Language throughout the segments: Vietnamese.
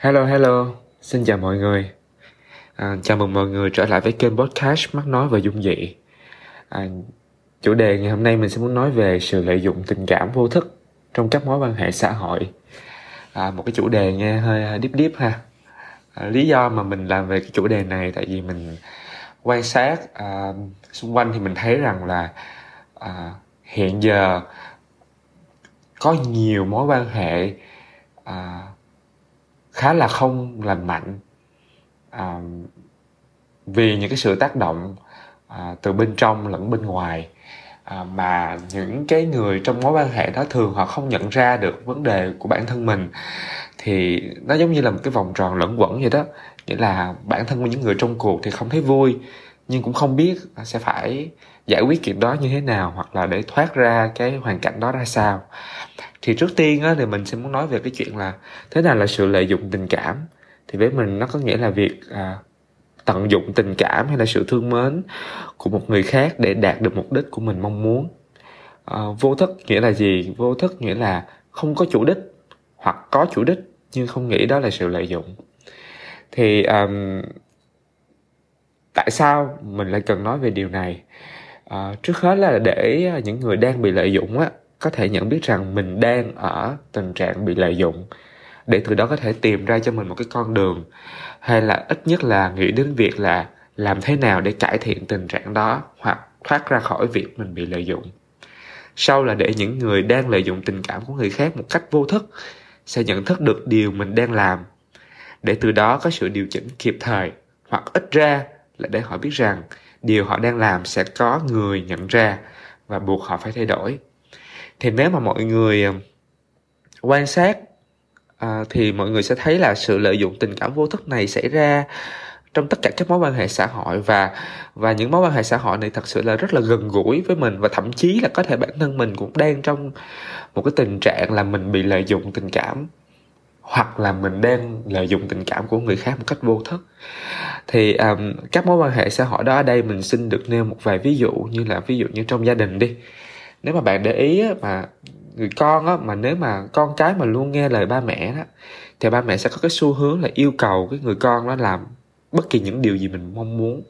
Hello hello, xin chào mọi người. À, chào mừng mọi người trở lại với kênh podcast Mắt nói và dung dị. À, chủ đề ngày hôm nay mình sẽ muốn nói về sự lợi dụng tình cảm vô thức trong các mối quan hệ xã hội. À, một cái chủ đề nghe hơi deep deep ha. À, lý do mà mình làm về cái chủ đề này tại vì mình quan sát à, xung quanh thì mình thấy rằng là à, hiện giờ có nhiều mối quan hệ à, khá là không lành mạnh. À, vì những cái sự tác động à, từ bên trong lẫn bên ngoài à, mà những cái người trong mối quan hệ đó thường họ không nhận ra được vấn đề của bản thân mình thì nó giống như là một cái vòng tròn lẫn quẩn vậy đó. Nghĩa là bản thân của những người trong cuộc thì không thấy vui nhưng cũng không biết sẽ phải giải quyết chuyện đó như thế nào hoặc là để thoát ra cái hoàn cảnh đó ra sao thì trước tiên á, thì mình sẽ muốn nói về cái chuyện là thế nào là sự lợi dụng tình cảm. Thì với mình nó có nghĩa là việc à, tận dụng tình cảm hay là sự thương mến của một người khác để đạt được mục đích của mình mong muốn. À, vô thức nghĩa là gì? Vô thức nghĩa là không có chủ đích hoặc có chủ đích nhưng không nghĩ đó là sự lợi dụng. Thì um, tại sao mình lại cần nói về điều này? À, trước hết là để những người đang bị lợi dụng á có thể nhận biết rằng mình đang ở tình trạng bị lợi dụng, để từ đó có thể tìm ra cho mình một cái con đường, hay là ít nhất là nghĩ đến việc là làm thế nào để cải thiện tình trạng đó, hoặc thoát ra khỏi việc mình bị lợi dụng. Sau là để những người đang lợi dụng tình cảm của người khác một cách vô thức, sẽ nhận thức được điều mình đang làm. Để từ đó có sự điều chỉnh kịp thời, hoặc ít ra là để họ biết rằng điều họ đang làm sẽ có người nhận ra và buộc họ phải thay đổi thì nếu mà mọi người ờ, quan sát à, thì mọi người sẽ thấy là sự lợi dụng tình cảm vô thức này xảy ra trong tất cả các mối quan hệ xã hội và và những mối quan hệ xã hội này thật sự là rất là gần gũi với mình và thậm chí là có thể bản thân mình cũng đang trong một cái tình trạng là mình bị lợi dụng tình cảm hoặc là mình đang lợi dụng tình cảm của người khác một cách vô thức. Thì um, các mối quan hệ xã hội đó ở đây mình xin được nêu một vài ví dụ như là ví dụ như trong gia đình đi nếu mà bạn để ý á, mà người con á mà nếu mà con cái mà luôn nghe lời ba mẹ đó thì ba mẹ sẽ có cái xu hướng là yêu cầu cái người con đó làm bất kỳ những điều gì mình mong muốn.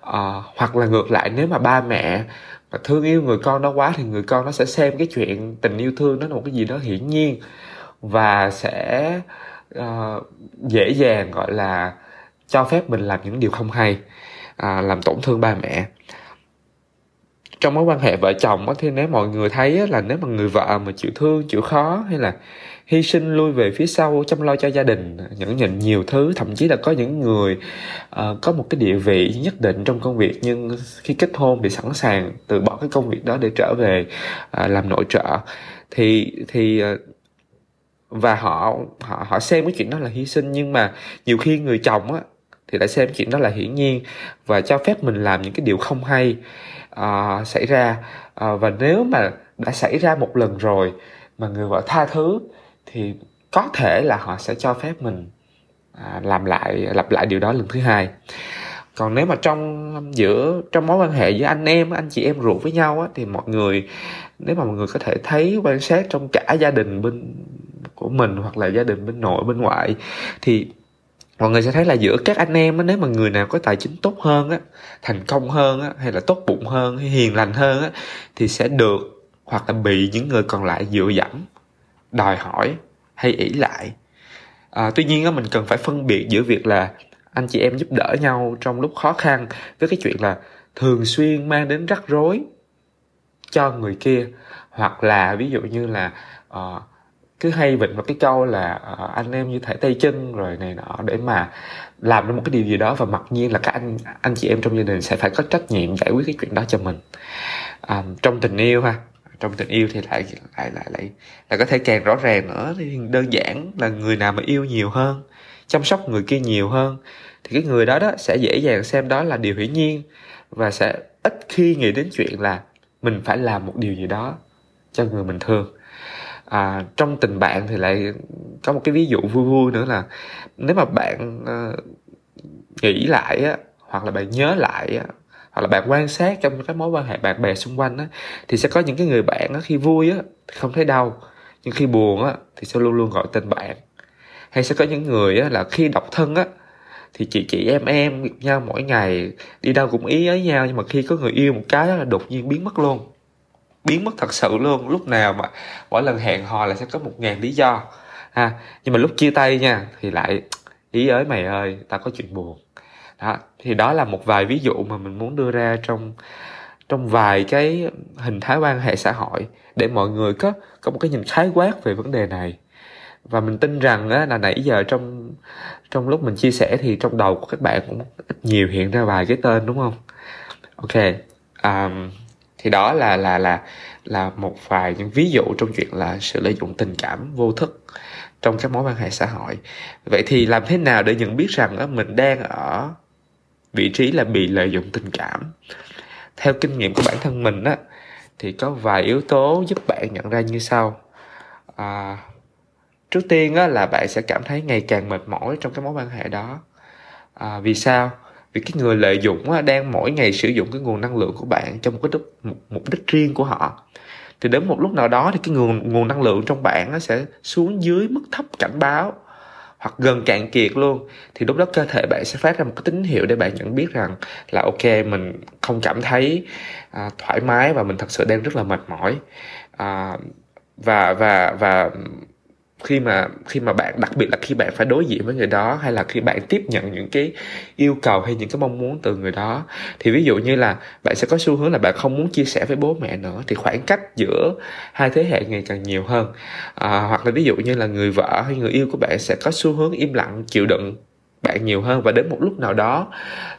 À, hoặc là ngược lại nếu mà ba mẹ mà thương yêu người con đó quá thì người con nó sẽ xem cái chuyện tình yêu thương nó là một cái gì đó hiển nhiên và sẽ uh, dễ dàng gọi là cho phép mình làm những điều không hay uh, làm tổn thương ba mẹ trong mối quan hệ vợ chồng á, thì nếu mọi người thấy á, là nếu mà người vợ mà chịu thương chịu khó hay là hy sinh lui về phía sau chăm lo cho gia đình những nhận nhiều thứ thậm chí là có những người uh, có một cái địa vị nhất định trong công việc nhưng khi kết hôn thì sẵn sàng từ bỏ cái công việc đó để trở về uh, làm nội trợ thì thì uh, và họ họ họ xem cái chuyện đó là hy sinh. Nhưng mà nhiều khi người chồng á thì lại xem chuyện đó là hiển nhiên và cho phép mình làm những cái điều không hay uh, xảy ra. Uh, và nếu mà đã xảy ra một lần rồi mà người vợ tha thứ thì có thể là họ sẽ cho phép mình uh, làm lại lặp lại điều đó lần thứ hai. Còn nếu mà trong giữa trong mối quan hệ giữa anh em anh chị em ruột với nhau á, thì mọi người nếu mà mọi người có thể thấy quan sát trong cả gia đình bên của mình hoặc là gia đình bên nội bên ngoại thì mọi người sẽ thấy là giữa các anh em á nếu mà người nào có tài chính tốt hơn á thành công hơn á hay là tốt bụng hơn hay hiền lành hơn á thì sẽ được hoặc là bị những người còn lại dựa dẫm đòi hỏi hay ỷ lại. À, tuy nhiên á mình cần phải phân biệt giữa việc là anh chị em giúp đỡ nhau trong lúc khó khăn với cái chuyện là thường xuyên mang đến rắc rối cho người kia hoặc là ví dụ như là uh, cứ hay vịnh vào cái câu là uh, anh em như thể tay chân rồi này nọ để mà làm ra một cái điều gì đó và mặc nhiên là các anh anh chị em trong gia đình sẽ phải có trách nhiệm giải quyết cái chuyện đó cho mình. Um, trong tình yêu ha trong tình yêu thì lại lại lại lại lại có thể càng rõ ràng nữa. Thì đơn giản là người nào mà yêu nhiều hơn chăm sóc người kia nhiều hơn thì cái người đó đó sẽ dễ dàng xem đó là điều hiển nhiên và sẽ ít khi nghĩ đến chuyện là mình phải làm một điều gì đó cho người mình thương à, trong tình bạn thì lại có một cái ví dụ vui vui nữa là nếu mà bạn uh, nghĩ lại á hoặc là bạn nhớ lại á hoặc là bạn quan sát trong các mối quan hệ bạn bè xung quanh á thì sẽ có những cái người bạn á khi vui á thì không thấy đau nhưng khi buồn á thì sẽ luôn luôn gọi tên bạn. Hay sẽ có những người á, là khi độc thân á thì chị chị em em gặp nhau mỗi ngày đi đâu cũng ý với nhau nhưng mà khi có người yêu một cái là đột nhiên biến mất luôn biến mất thật sự luôn. Lúc nào mà mỗi lần hẹn hò là sẽ có một ngàn lý do ha. Nhưng mà lúc chia tay nha thì lại ý ới mày ơi tao có chuyện buồn. Đó thì đó là một vài ví dụ mà mình muốn đưa ra trong trong vài cái hình thái quan hệ xã hội để mọi người có có một cái nhìn khái quát về vấn đề này. Và mình tin rằng á, là nãy giờ trong trong lúc mình chia sẻ thì trong đầu của các bạn cũng ít nhiều hiện ra vài cái tên đúng không? Ok um, thì đó là là là là một vài những ví dụ trong chuyện là sự lợi dụng tình cảm vô thức trong các mối quan hệ xã hội. Vậy thì làm thế nào để nhận biết rằng á, mình đang ở vị trí là bị lợi dụng tình cảm? Theo kinh nghiệm của bản thân mình á thì có vài yếu tố giúp bạn nhận ra như sau. À, trước tiên á, là bạn sẽ cảm thấy ngày càng mệt mỏi trong cái mối quan hệ đó. À, vì sao? Vì cái người lợi dụng á, đang mỗi ngày sử dụng cái nguồn năng lượng của bạn cho một cái đích, một mục đích riêng của họ. Thì đến một lúc nào đó thì cái nguồn nguồn năng lượng trong bạn nó sẽ xuống dưới mức thấp cảnh báo hoặc gần cạn kiệt luôn. Thì lúc đó cơ thể bạn sẽ phát ra một cái tín hiệu để bạn nhận biết rằng là ok mình không cảm thấy à, thoải mái và mình thật sự đang rất là mệt mỏi. À, và và và khi mà khi mà bạn đặc biệt là khi bạn phải đối diện với người đó hay là khi bạn tiếp nhận những cái yêu cầu hay những cái mong muốn từ người đó thì ví dụ như là bạn sẽ có xu hướng là bạn không muốn chia sẻ với bố mẹ nữa thì khoảng cách giữa hai thế hệ ngày càng nhiều hơn. À, hoặc là ví dụ như là người vợ hay người yêu của bạn sẽ có xu hướng im lặng chịu đựng bạn nhiều hơn và đến một lúc nào đó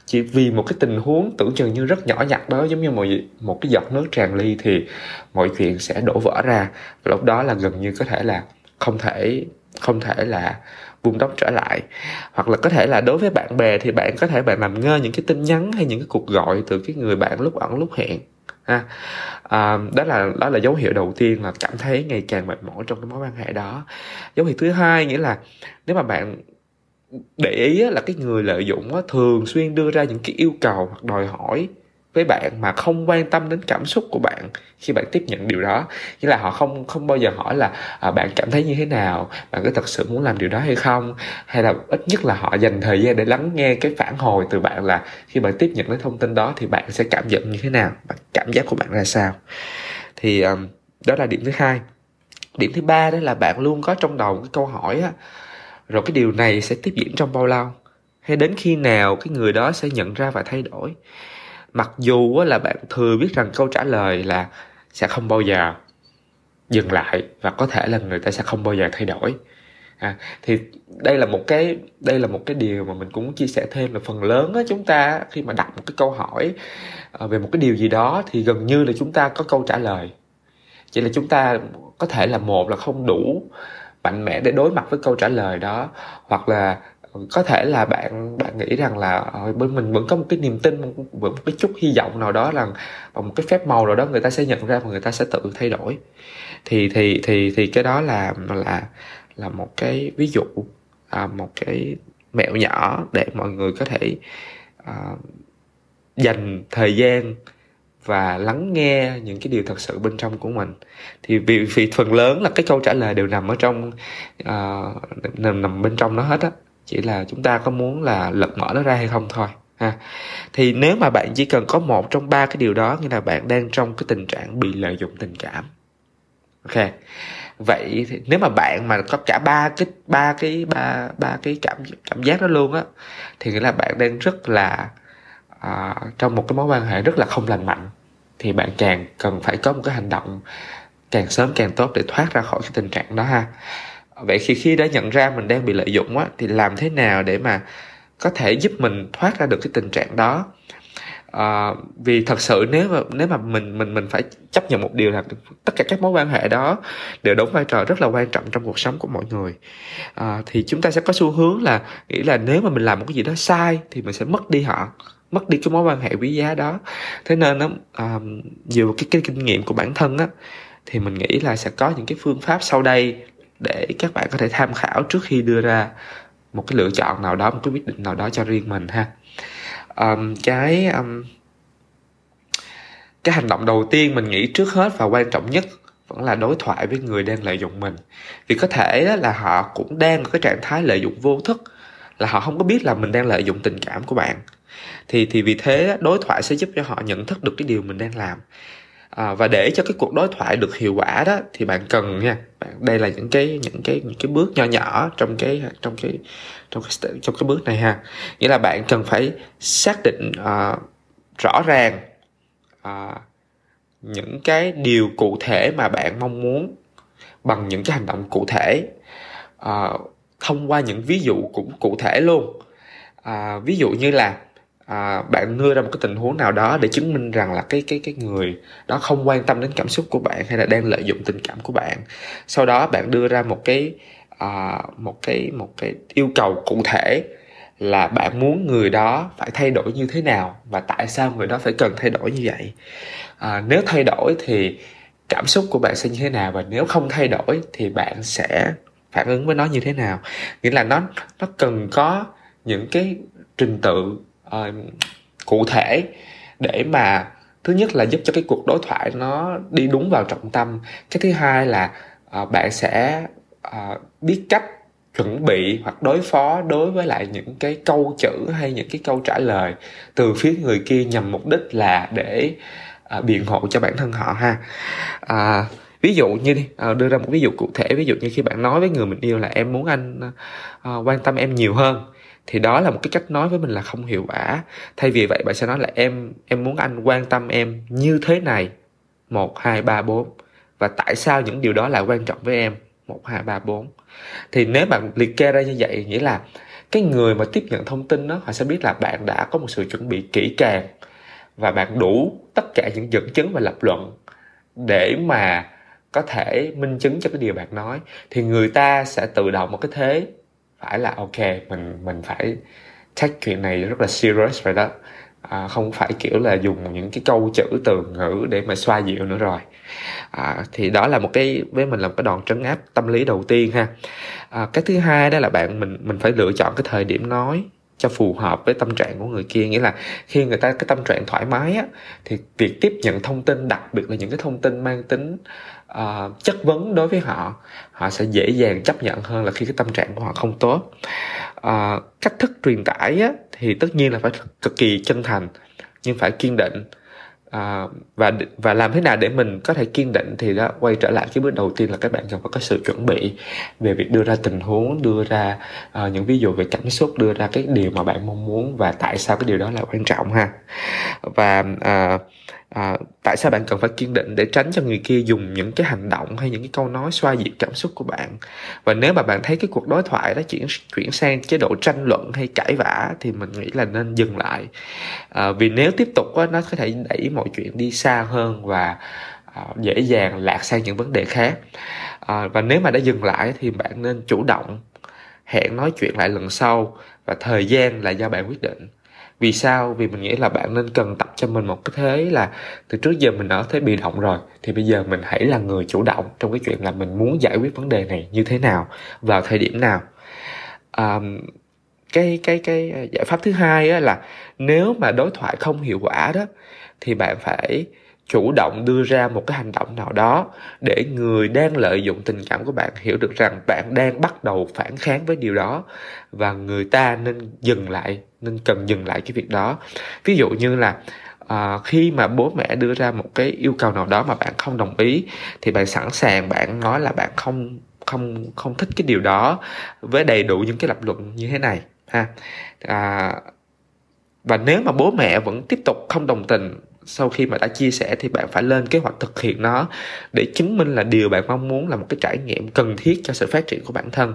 chỉ vì một cái tình huống tưởng chừng như rất nhỏ nhặt đó giống như một một cái giọt nước tràn ly thì mọi chuyện sẽ đổ vỡ ra. Và lúc đó là gần như có thể là không thể không thể là vung đốc trở lại. Hoặc là có thể là đối với bạn bè thì bạn có thể bạn làm ngơ những cái tin nhắn hay những cái cuộc gọi từ cái người bạn lúc ẩn lúc hẹn ha. À, đó là đó là dấu hiệu đầu tiên là cảm thấy ngày càng mệt mỏi trong cái mối quan hệ đó. Dấu hiệu thứ hai nghĩa là nếu mà bạn để ý là cái người lợi dụng thường xuyên đưa ra những cái yêu cầu hoặc đòi hỏi với bạn mà không quan tâm đến cảm xúc của bạn khi bạn tiếp nhận điều đó. Nghĩa là họ không không bao giờ hỏi là à, bạn cảm thấy như thế nào bạn có thật sự muốn làm điều đó hay không? Hay là ít nhất là họ dành thời gian để lắng nghe cái phản hồi từ bạn là khi bạn tiếp nhận cái thông tin đó thì bạn sẽ cảm nhận như thế nào? Cảm giác của bạn ra sao? Thì um, đó là điểm thứ hai. Điểm thứ ba đó là bạn luôn có trong đầu cái câu hỏi á rồi cái điều này sẽ tiếp diễn trong bao lâu? Hay đến khi nào cái người đó sẽ nhận ra và thay đổi? Mặc dù là bạn thừa biết rằng câu trả lời là sẽ không bao giờ dừng lại và có thể là người ta sẽ không bao giờ thay đổi. À, thì đây là một cái đây là một cái điều mà mình cũng muốn chia sẻ thêm là phần lớn á chúng ta khi mà đặt một cái câu hỏi ờ, về một cái điều gì đó thì gần như là chúng ta có câu trả lời. Chỉ là chúng ta có thể là một là không đủ mạnh mẽ để đối mặt với câu trả lời đó hoặc là có thể là bạn bạn nghĩ rằng là ờ, bên mình vẫn có một cái niềm tin vẫn một cái chút hy vọng nào đó rằng bằng một cái phép màu nào đó người ta sẽ nhận ra và người ta sẽ tự thay đổi. Thì thì thì thì cái đó là là là một cái ví dụ à, một cái mẹo nhỏ để mọi người có thể à, dành thời gian và lắng nghe những cái điều thật sự bên trong của mình. Thì vì vì phần lớn là cái câu trả lời đều nằm ở trong uh, nằm nằm bên trong nó hết á chỉ là chúng ta có muốn là lật mở nó ra hay không thôi ha. Thì nếu mà bạn chỉ cần có một trong ba cái điều đó nghĩa là bạn đang trong cái tình trạng bị lợi dụng tình cảm. Ok. Vậy thì nếu mà bạn mà có cả ba cái ba cái ba ba cái cảm cảm giác đó luôn á thì nghĩa là bạn đang rất là à, trong một cái mối quan hệ rất là không lành mạnh thì bạn càng cần phải có một cái hành động càng sớm càng tốt để thoát ra khỏi cái tình trạng đó ha vậy khi khi đã nhận ra mình đang bị lợi dụng á thì làm thế nào để mà có thể giúp mình thoát ra được cái tình trạng đó? À, vì thật sự nếu mà nếu mà mình mình mình phải chấp nhận một điều là tất cả các mối quan hệ đó đều đóng vai trò rất là quan trọng trong cuộc sống của mọi người. À, thì chúng ta sẽ có xu hướng là nghĩ là nếu mà mình làm một cái gì đó sai thì mình sẽ mất đi họ mất đi cái mối quan hệ quý giá đó. Thế nên nó à, dựa vào cái, cái kinh nghiệm của bản thân á thì mình nghĩ là sẽ có những cái phương pháp sau đây để các bạn có thể tham khảo trước khi đưa ra một cái lựa chọn nào đó một cái quyết định nào đó cho riêng mình ha. Um, cái um, cái hành động đầu tiên mình nghĩ trước hết và quan trọng nhất vẫn là đối thoại với người đang lợi dụng mình. Vì có thể đó là họ cũng đang ở cái trạng thái lợi dụng vô thức là họ không có biết là mình đang lợi dụng tình cảm của bạn. Thì thì vì thế đối thoại sẽ giúp cho họ nhận thức được cái điều mình đang làm à, và để cho cái cuộc đối thoại được hiệu quả đó thì bạn cần nha bạn đây là những cái những cái những cái bước nhỏ nhỏ trong cái trong cái trong cái trong cái bước này ha. Nghĩa là bạn cần phải xác định uh, rõ ràng uh, những cái điều cụ thể mà bạn mong muốn bằng những cái hành động cụ thể uh, thông qua những ví dụ cũng cụ thể luôn. Uh, ví dụ như là à, bạn đưa ra một cái tình huống nào đó để chứng minh rằng là cái cái cái người đó không quan tâm đến cảm xúc của bạn hay là đang lợi dụng tình cảm của bạn. Sau đó bạn đưa ra một cái à, một cái một cái yêu cầu cụ thể là bạn muốn người đó phải thay đổi như thế nào và tại sao người đó phải cần thay đổi như vậy. À, nếu thay đổi thì cảm xúc của bạn sẽ như thế nào và nếu không thay đổi thì bạn sẽ phản ứng với nó như thế nào? Nghĩa là nó nó cần có những cái trình tự uh, cụ thể để mà thứ nhất là giúp cho cái cuộc đối thoại nó đi đúng vào trọng tâm. Cái thứ hai là uh, bạn sẽ uh, biết cách chuẩn bị hoặc đối phó đối với lại những cái câu chữ hay những cái câu trả lời từ phía người kia nhằm mục đích là để uh, biện hộ cho bản thân họ ha. Uh, ví dụ như đi uh, đưa ra một ví dụ cụ thể. Ví dụ như khi bạn nói với người mình yêu là em muốn anh uh, quan tâm em nhiều hơn thì đó là một cái cách nói với mình là không hiệu quả. Thay vì vậy, bạn sẽ nói là em em muốn anh quan tâm em như thế này. Một, hai, ba, bốn. Và tại sao những điều đó là quan trọng với em? Một, hai, ba, bốn. Thì nếu bạn liệt kê ra như vậy, nghĩa là cái người mà tiếp nhận thông tin đó, họ sẽ biết là bạn đã có một sự chuẩn bị kỹ càng. Và bạn đủ tất cả những dẫn chứng và lập luận để mà có thể minh chứng cho cái điều bạn nói. Thì người ta sẽ tự động một cái thế phải là ok mình mình phải take chuyện này rất là serious rồi đó. À, không phải kiểu là dùng những cái câu chữ từ ngữ để mà xoa dịu nữa rồi. À, thì đó là một cái với mình là một cái đòn trấn áp tâm lý đầu tiên ha. À, cái thứ hai đó là bạn mình mình phải lựa chọn cái thời điểm nói cho phù hợp với tâm trạng của người kia. Nghĩa là khi người ta cái tâm trạng thoải mái á thì việc tiếp nhận thông tin đặc biệt là những cái thông tin mang tính uh, chất vấn đối với họ họ sẽ dễ dàng chấp nhận hơn là khi cái tâm trạng của họ không tốt. Uh, cách thức truyền tải á, thì tất nhiên là phải cực kỳ chân thành nhưng phải kiên định. À, và và làm thế nào để mình có thể kiên định thì đó quay trở lại cái bước đầu tiên là các bạn cần phải có sự chuẩn bị về việc đưa ra tình huống đưa ra uh, những ví dụ về cảm xúc đưa ra cái điều mà bạn mong muốn và tại sao cái điều đó là quan trọng ha. Và uh, à, tại sao bạn cần phải kiên định để tránh cho người kia dùng những cái hành động hay những cái câu nói xoa dịu cảm xúc của bạn? Và nếu mà bạn thấy cái cuộc đối thoại đó chuyển chuyển sang chế độ tranh luận hay cãi vã thì mình nghĩ là nên dừng lại. À, vì nếu tiếp tục đó, nó có thể đẩy mọi chuyện đi xa hơn và à, dễ dàng lạc sang những vấn đề khác. À, và nếu mà đã dừng lại thì bạn nên chủ động hẹn nói chuyện lại lần sau và thời gian là do bạn quyết định vì sao? Vì mình nghĩ là bạn nên cần tập cho mình một cái thế là từ trước giờ mình ở thế bị động rồi thì bây giờ mình hãy là người chủ động trong cái chuyện là mình muốn giải quyết vấn đề này như thế nào vào thời điểm nào. Um, cái cái cái ờ, giải pháp thứ hai là nếu mà đối thoại không hiệu quả đó thì bạn phải chủ động đưa ra một cái hành động nào đó để người đang lợi dụng tình cảm của bạn hiểu được rằng bạn đang bắt đầu phản kháng với điều đó và người ta nên dừng lại nên cần dừng lại cái việc đó. Ví dụ như là à, khi mà bố mẹ đưa ra một cái yêu cầu nào đó mà bạn không đồng ý thì bạn sẵn sàng bạn nói là bạn không không không thích cái điều đó với đầy đủ những cái lập luận như thế này ha. À, và nếu mà bố mẹ vẫn tiếp tục không đồng tình sau khi mà đã chia sẻ thì bạn phải lên kế hoạch thực hiện nó để chứng minh là điều bạn mong muốn là một cái trải nghiệm cần thiết cho sự phát triển của bản thân.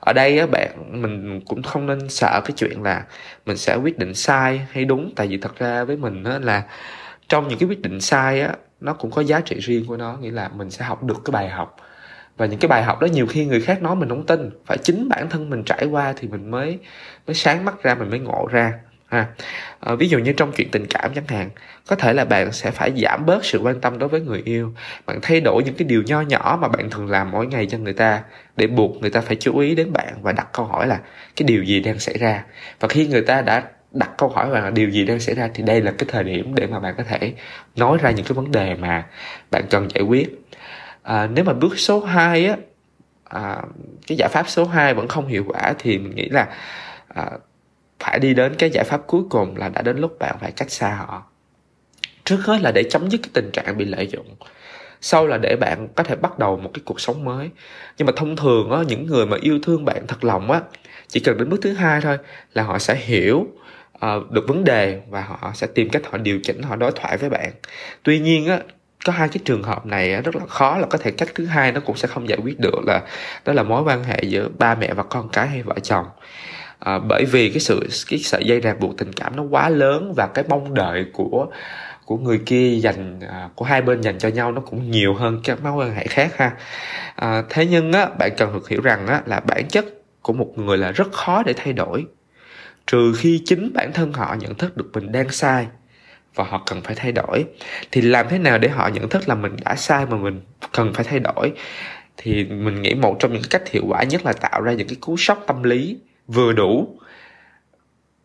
Ở đây á, bạn, mình cũng không nên sợ cái chuyện là mình sẽ quyết định sai hay đúng. Tại vì thật ra với mình á, là trong những cái quyết định sai á, nó cũng có giá trị riêng của nó. Nghĩa là mình sẽ học được cái bài học. Và những cái bài học đó nhiều khi người khác nói mình không tin. Phải chính bản thân mình trải qua thì mình mới mới sáng mắt ra, mình mới ngộ ra ha. À, ví dụ như trong chuyện tình cảm chẳng hạn có thể là bạn sẽ phải giảm bớt sự quan tâm đối với người yêu. Bạn thay đổi những cái điều nho nhỏ mà bạn thường làm mỗi ngày cho người ta để buộc người ta phải chú ý đến bạn và đặt câu hỏi là cái điều gì đang xảy ra? Và khi người ta đã đặt câu hỏi là điều gì đang xảy ra thì đây là cái thời điểm để mà bạn có thể nói ra những cái vấn đề mà bạn cần giải quyết. À, nếu mà bước số 2 á à, cái giải pháp số 2 vẫn không hiệu quả thì mình nghĩ là à, phải đi đến cái giải pháp cuối cùng là đã đến lúc bạn phải cách xa họ. Trước hết là để chấm dứt cái tình trạng bị lợi dụng. Sau là để bạn có thể bắt đầu một cái cuộc sống mới. Nhưng mà thông thường á những người mà yêu thương bạn thật lòng á chỉ cần đến bước thứ hai thôi là họ sẽ hiểu uh, được vấn đề và họ sẽ tìm cách họ điều chỉnh họ đối thoại với bạn. Tuy nhiên á có hai cái trường hợp này rất là khó là có thể cách thứ hai nó cũng sẽ không giải quyết được là đó là mối quan hệ giữa ba mẹ và con cái hay vợ chồng à, bởi vì cái sự cái sợi dây ràng buộc tình cảm nó quá lớn và cái mong đợi của của người kia dành à, của hai bên dành cho nhau nó cũng nhiều hơn các mối quan hệ khác ha. À, thế nhưng á bạn cần được hiểu rằng á là bản chất của một người là rất khó để thay đổi. Trừ khi chính bản thân họ nhận thức được mình đang sai và họ cần phải thay đổi thì làm thế nào để họ nhận thức là mình đã sai mà mình cần phải thay đổi? Thì mình nghĩ một trong những cách hiệu quả nhất là tạo ra những cái cú sốc tâm lý vừa đủ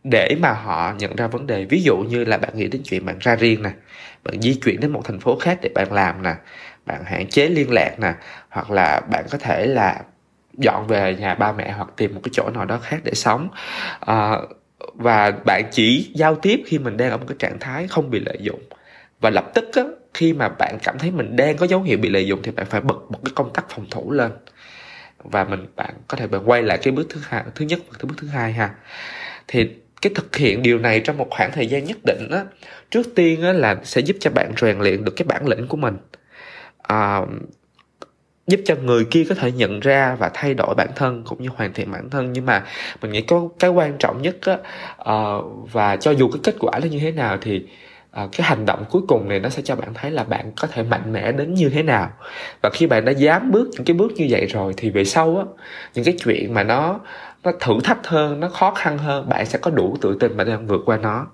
để mà họ nhận ra vấn đề. Ví dụ như là bạn nghĩ đến chuyện bạn ra riêng nè bạn di chuyển đến một thành phố khác để bạn làm nè bạn hạn chế liên lạc nè hoặc là bạn có thể là dọn về nhà ba mẹ hoặc tìm một cái chỗ nào đó khác để sống. À, và bạn chỉ giao tiếp khi mình đang ở một cái trạng thái không bị lợi dụng. Và lập tức á, khi mà bạn cảm thấy mình đang có dấu hiệu bị lợi dụng thì bạn phải bật một cái công tắc phòng thủ lên và mình bạn có thể bạn quay lại cái bước thứ hai thứ nhất và thứ bước thứ hai ha. Thì cái thực hiện điều này trong một khoảng thời gian nhất định á trước tiên á là sẽ giúp cho bạn rèn luyện được cái bản lĩnh của mình. À, giúp cho người kia có thể nhận ra và thay đổi bản thân cũng như hoàn thiện bản thân. Nhưng mà mình nghĩ có cái quan trọng nhất á uh, và cho dù cái kết quả là như thế nào thì à, cái hành động cuối cùng này nó sẽ cho bạn thấy là bạn có thể mạnh mẽ đến như thế nào. Và khi bạn đã dám bước những cái bước như vậy rồi thì về sau á những cái chuyện mà nó nó thử thách hơn nó khó khăn hơn bạn sẽ có đủ tự tin mà để vượt qua nó.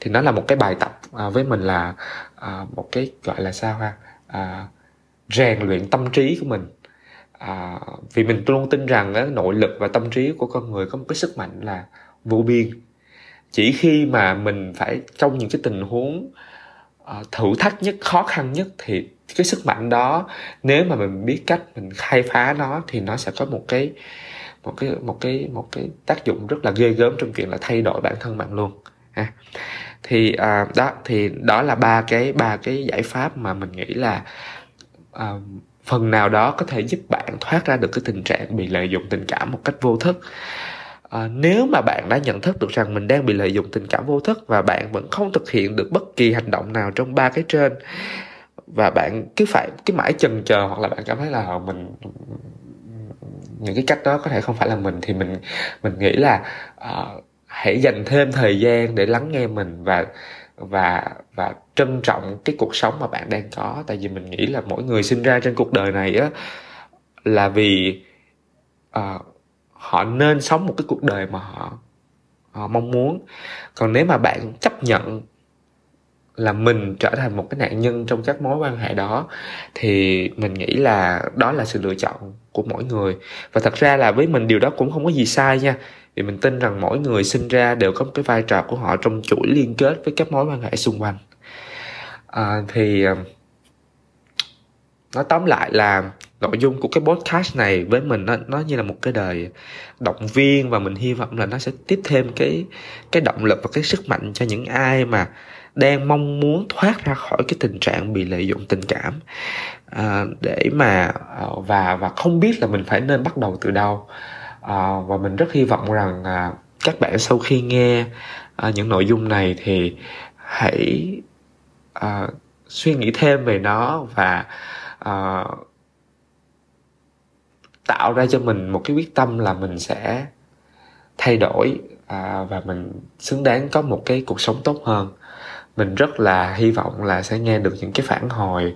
Thì nó là một cái bài tập à, với mình là à, một cái gọi là sao ha? À, rèn luyện tâm trí của mình. À, vì mình luôn tin rằng á, nội lực và tâm trí của con người có một cái sức mạnh là vô biên chỉ khi mà mình phải trong những cái tình huống uh, thử thách nhất khó khăn nhất thì cái sức mạnh đó nếu mà mình biết cách mình khai phá nó thì nó sẽ có một cái một cái một cái một cái tác dụng rất là ghê gớm trong chuyện là thay đổi bản thân bạn luôn ha. Thì à, đó thì đó là ba cái ba cái giải pháp mà mình nghĩ là à, phần nào đó có thể giúp bạn thoát ra được cái tình trạng bị lợi dụng tình cảm một cách vô thức à, nếu mà bạn đã nhận thức được rằng mình đang bị lợi dụng tình cảm vô thức và bạn vẫn không thực hiện được bất kỳ hành động nào trong ba cái trên và bạn cứ phải cứ mãi chần chờ hoặc là bạn cảm thấy là ờ, mình những cái cách đó có thể không phải là mình thì mình mình nghĩ là uh, hãy dành thêm thời gian để lắng nghe mình và và và trân trọng cái cuộc sống mà bạn đang có. Tại vì mình nghĩ là mỗi người sinh ra trên cuộc đời này á là vì uh, họ nên sống một cái cuộc đời mà họ, họ mong muốn. Còn nếu mà bạn chấp nhận là mình trở thành một cái nạn nhân trong các mối quan hệ đó thì mình nghĩ là đó là sự lựa chọn của mỗi người. Và thật ra là với mình điều đó cũng không có gì sai nha vì mình tin rằng mỗi người sinh ra đều có một cái vai trò của họ trong chuỗi liên kết với các mối quan hệ xung quanh. À, thì ờ, nói tóm lại là nội dung của cái podcast này với mình nó nó như là một cái đời động viên và mình hy vọng là nó sẽ tiếp thêm cái cái động lực và cái sức mạnh cho những ai mà đang mong muốn thoát ra khỏi cái tình trạng bị lợi dụng tình cảm. À, để mà à, và và không biết là mình phải nên bắt đầu từ đâu. À, và mình rất hy vọng rằng à, các bạn sau khi nghe à, những nội dung này thì hãy à, suy nghĩ thêm về nó và à, tạo ra cho mình một cái quyết tâm là mình sẽ thay đổi à, và mình xứng đáng có một cái cuộc sống tốt hơn. Mình rất là hy vọng là sẽ nghe được những cái phản hồi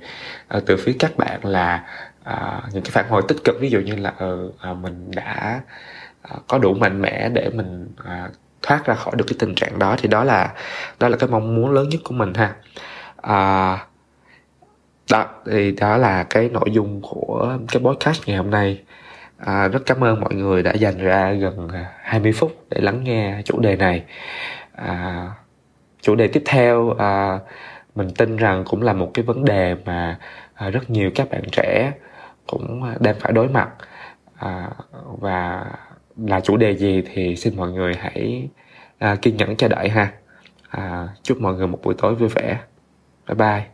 uh, từ phía các bạn là uh, những cái phản hồi tích cực. Ví dụ như là ừ, uh, mình đã uh, có đủ mạnh mẽ để mình uh, thoát ra khỏi được cái tình trạng đó thì đó là đó là cái mong muốn lớn nhất của mình ha. Uh, đó thì đó là cái nội dung của cái podcast ngày hôm nay à, rất cảm ơn mọi người đã dành ra gần à, 20 phút để lắng nghe chủ đề này. À, chủ đề tiếp theo à, mình tin rằng cũng là một cái vấn đề mà à, rất nhiều các bạn trẻ cũng đang phải đối mặt. À, và là chủ đề gì thì xin mọi người hãy à, kiên nhẫn chờ đợi ha. À, chúc mọi người một buổi tối vui vẻ. Bye bye.